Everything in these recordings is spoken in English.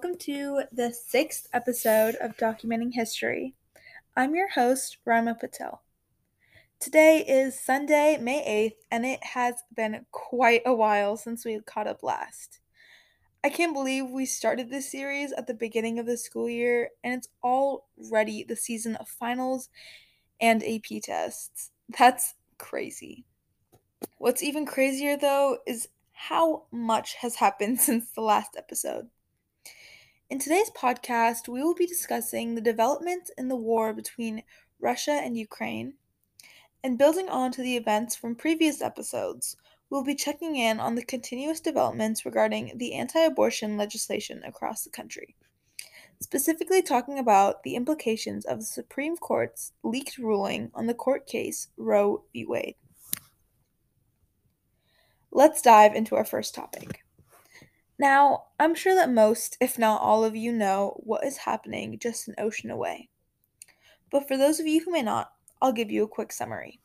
welcome to the sixth episode of Documenting History. I'm your host, Rama Patel. Today is Sunday, May 8th, and it has been quite a while since we caught up last. I can't believe we started this series at the beginning of the school year, and it's already the season of finals and AP tests. That's crazy. What's even crazier, though, is how much has happened since the last episode. In today's podcast, we will be discussing the developments in the war between Russia and Ukraine. And building on to the events from previous episodes, we'll be checking in on the continuous developments regarding the anti abortion legislation across the country. Specifically, talking about the implications of the Supreme Court's leaked ruling on the court case Roe v. Wade. Let's dive into our first topic. Now, I'm sure that most, if not all of you, know what is happening just an ocean away. But for those of you who may not, I'll give you a quick summary.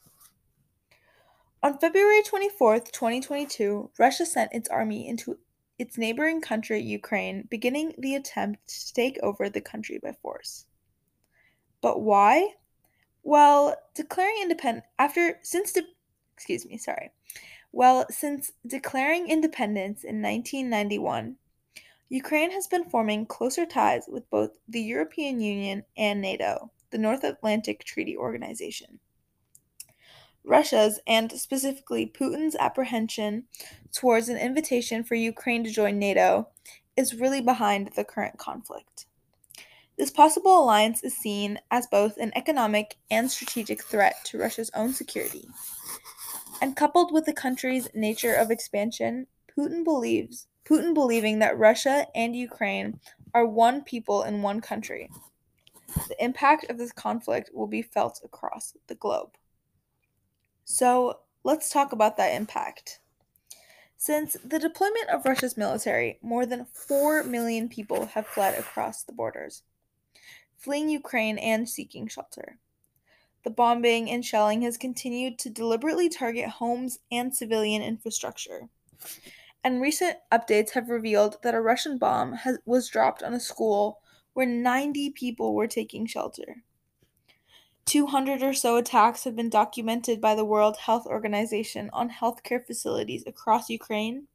On February 24th, 2022, Russia sent its army into its neighboring country, Ukraine, beginning the attempt to take over the country by force. But why? Well, declaring independence after since de- excuse me, sorry. Well, since declaring independence in 1991, Ukraine has been forming closer ties with both the European Union and NATO, the North Atlantic Treaty Organization. Russia's, and specifically Putin's apprehension towards an invitation for Ukraine to join NATO, is really behind the current conflict. This possible alliance is seen as both an economic and strategic threat to Russia's own security. And coupled with the country's nature of expansion, Putin believes Putin believing that Russia and Ukraine are one people in one country. The impact of this conflict will be felt across the globe. So, let's talk about that impact. Since the deployment of Russia's military, more than 4 million people have fled across the borders, fleeing Ukraine and seeking shelter. The bombing and shelling has continued to deliberately target homes and civilian infrastructure. And recent updates have revealed that a Russian bomb has, was dropped on a school where 90 people were taking shelter. 200 or so attacks have been documented by the World Health Organization on healthcare facilities across Ukraine,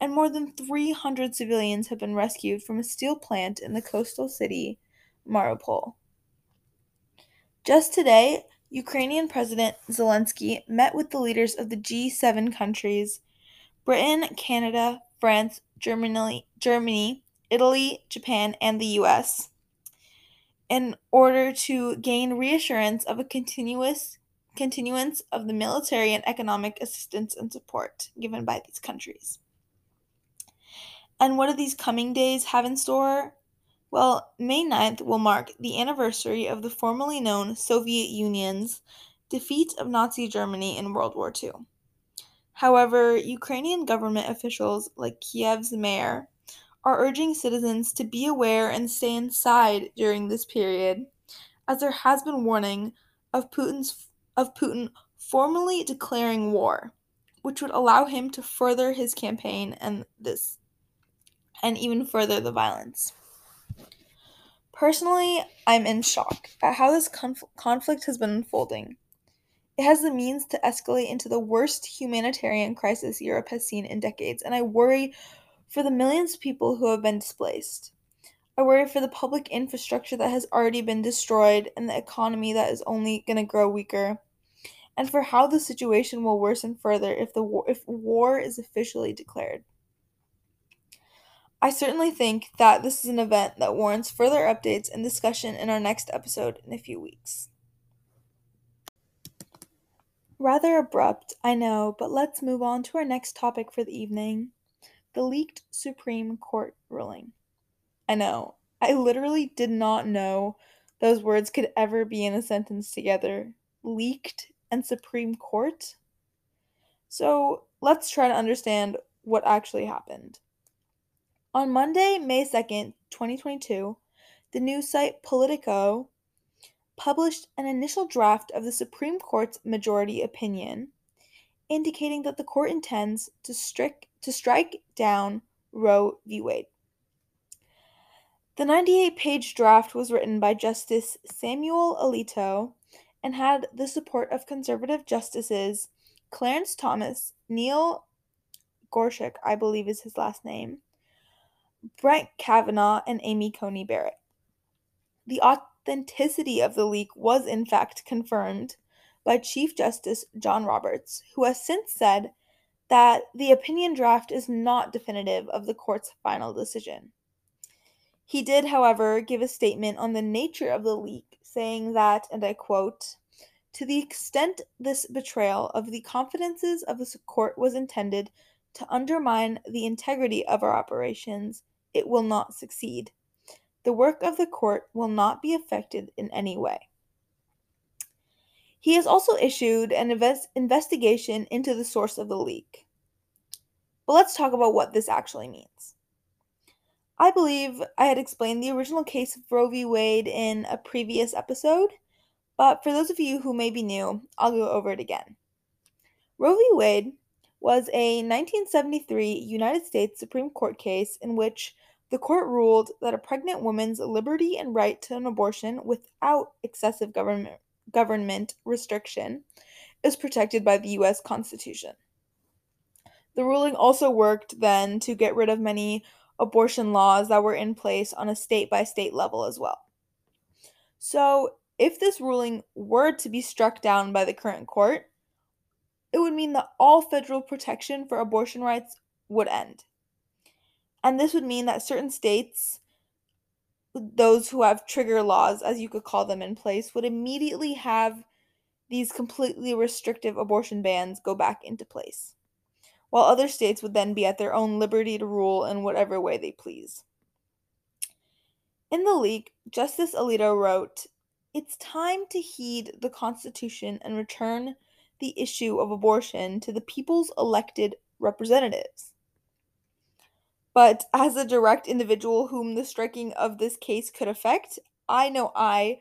and more than 300 civilians have been rescued from a steel plant in the coastal city, Mariupol. Just today, Ukrainian President Zelensky met with the leaders of the G7 countries Britain, Canada, France, Germany, Germany, Italy, Japan, and the US in order to gain reassurance of a continuous continuance of the military and economic assistance and support given by these countries. And what do these coming days have in store? Well, May 9th will mark the anniversary of the formerly known Soviet Union's defeat of Nazi Germany in World War II. However, Ukrainian government officials like Kiev's mayor are urging citizens to be aware and stay inside during this period, as there has been warning of Putin's of Putin formally declaring war, which would allow him to further his campaign and this and even further the violence. Personally, I'm in shock at how this conf- conflict has been unfolding. It has the means to escalate into the worst humanitarian crisis Europe has seen in decades, and I worry for the millions of people who have been displaced. I worry for the public infrastructure that has already been destroyed and the economy that is only going to grow weaker, and for how the situation will worsen further if the war, if war is officially declared. I certainly think that this is an event that warrants further updates and discussion in our next episode in a few weeks. Rather abrupt, I know, but let's move on to our next topic for the evening the leaked Supreme Court ruling. I know, I literally did not know those words could ever be in a sentence together leaked and Supreme Court. So let's try to understand what actually happened. On Monday, May 2nd, 2022, the news site Politico published an initial draft of the Supreme Court's majority opinion, indicating that the court intends to, strict, to strike down Roe v. Wade. The 98 page draft was written by Justice Samuel Alito and had the support of conservative justices Clarence Thomas, Neil Gorsuch, I believe is his last name, Brett Kavanaugh, and Amy Coney Barrett. The authenticity of the leak was in fact confirmed by Chief Justice John Roberts, who has since said that the opinion draft is not definitive of the court's final decision. He did, however, give a statement on the nature of the leak, saying that, and I quote, to the extent this betrayal of the confidences of the court was intended to undermine the integrity of our operations, it will not succeed. The work of the court will not be affected in any way. He has also issued an invest- investigation into the source of the leak. But let's talk about what this actually means. I believe I had explained the original case of Roe v. Wade in a previous episode, but for those of you who may be new, I'll go over it again. Roe v. Wade was a 1973 United States Supreme Court case in which the court ruled that a pregnant woman's liberty and right to an abortion without excessive government, government restriction is protected by the U.S. Constitution. The ruling also worked then to get rid of many abortion laws that were in place on a state by state level as well. So, if this ruling were to be struck down by the current court, it would mean that all federal protection for abortion rights would end. And this would mean that certain states, those who have trigger laws, as you could call them, in place, would immediately have these completely restrictive abortion bans go back into place, while other states would then be at their own liberty to rule in whatever way they please. In the leak, Justice Alito wrote, It's time to heed the Constitution and return the issue of abortion to the people's elected representatives. But as a direct individual whom the striking of this case could affect, I know I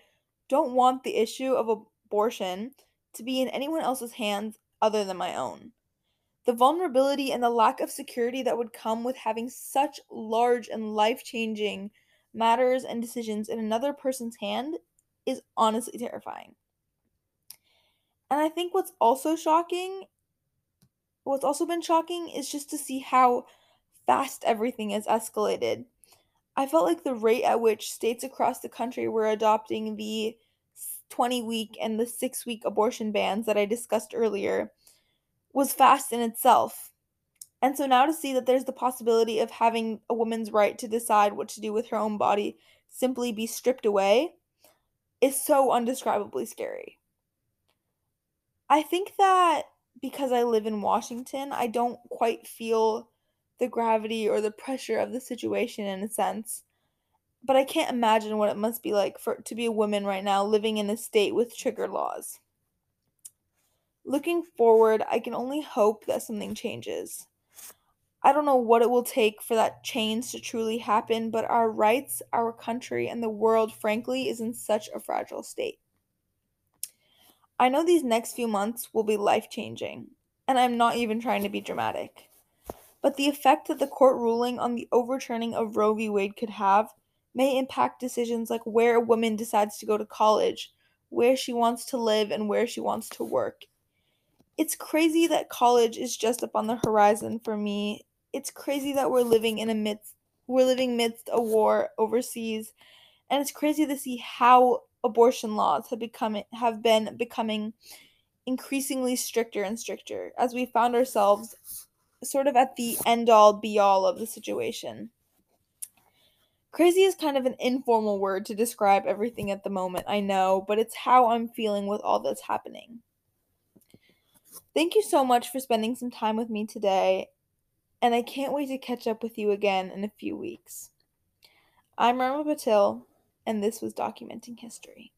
don't want the issue of abortion to be in anyone else's hands other than my own. The vulnerability and the lack of security that would come with having such large and life changing matters and decisions in another person's hand is honestly terrifying. And I think what's also shocking, what's also been shocking, is just to see how fast everything has escalated. I felt like the rate at which states across the country were adopting the 20 week and the 6 week abortion bans that I discussed earlier was fast in itself. And so now to see that there's the possibility of having a woman's right to decide what to do with her own body simply be stripped away is so undescribably scary. I think that because I live in Washington, I don't quite feel the gravity or the pressure of the situation in a sense. But I can't imagine what it must be like for to be a woman right now living in a state with trigger laws. Looking forward, I can only hope that something changes. I don't know what it will take for that change to truly happen, but our rights, our country, and the world, frankly, is in such a fragile state. I know these next few months will be life changing, and I'm not even trying to be dramatic. But the effect that the court ruling on the overturning of Roe v. Wade could have may impact decisions like where a woman decides to go to college, where she wants to live, and where she wants to work. It's crazy that college is just up on the horizon for me. It's crazy that we're living in a midst we're living midst a war overseas, and it's crazy to see how abortion laws have become have been becoming increasingly stricter and stricter as we found ourselves sort of at the end all be all of the situation. Crazy is kind of an informal word to describe everything at the moment, I know, but it's how I'm feeling with all that's happening. Thank you so much for spending some time with me today, and I can't wait to catch up with you again in a few weeks. I'm Rama Patil, and this was documenting history.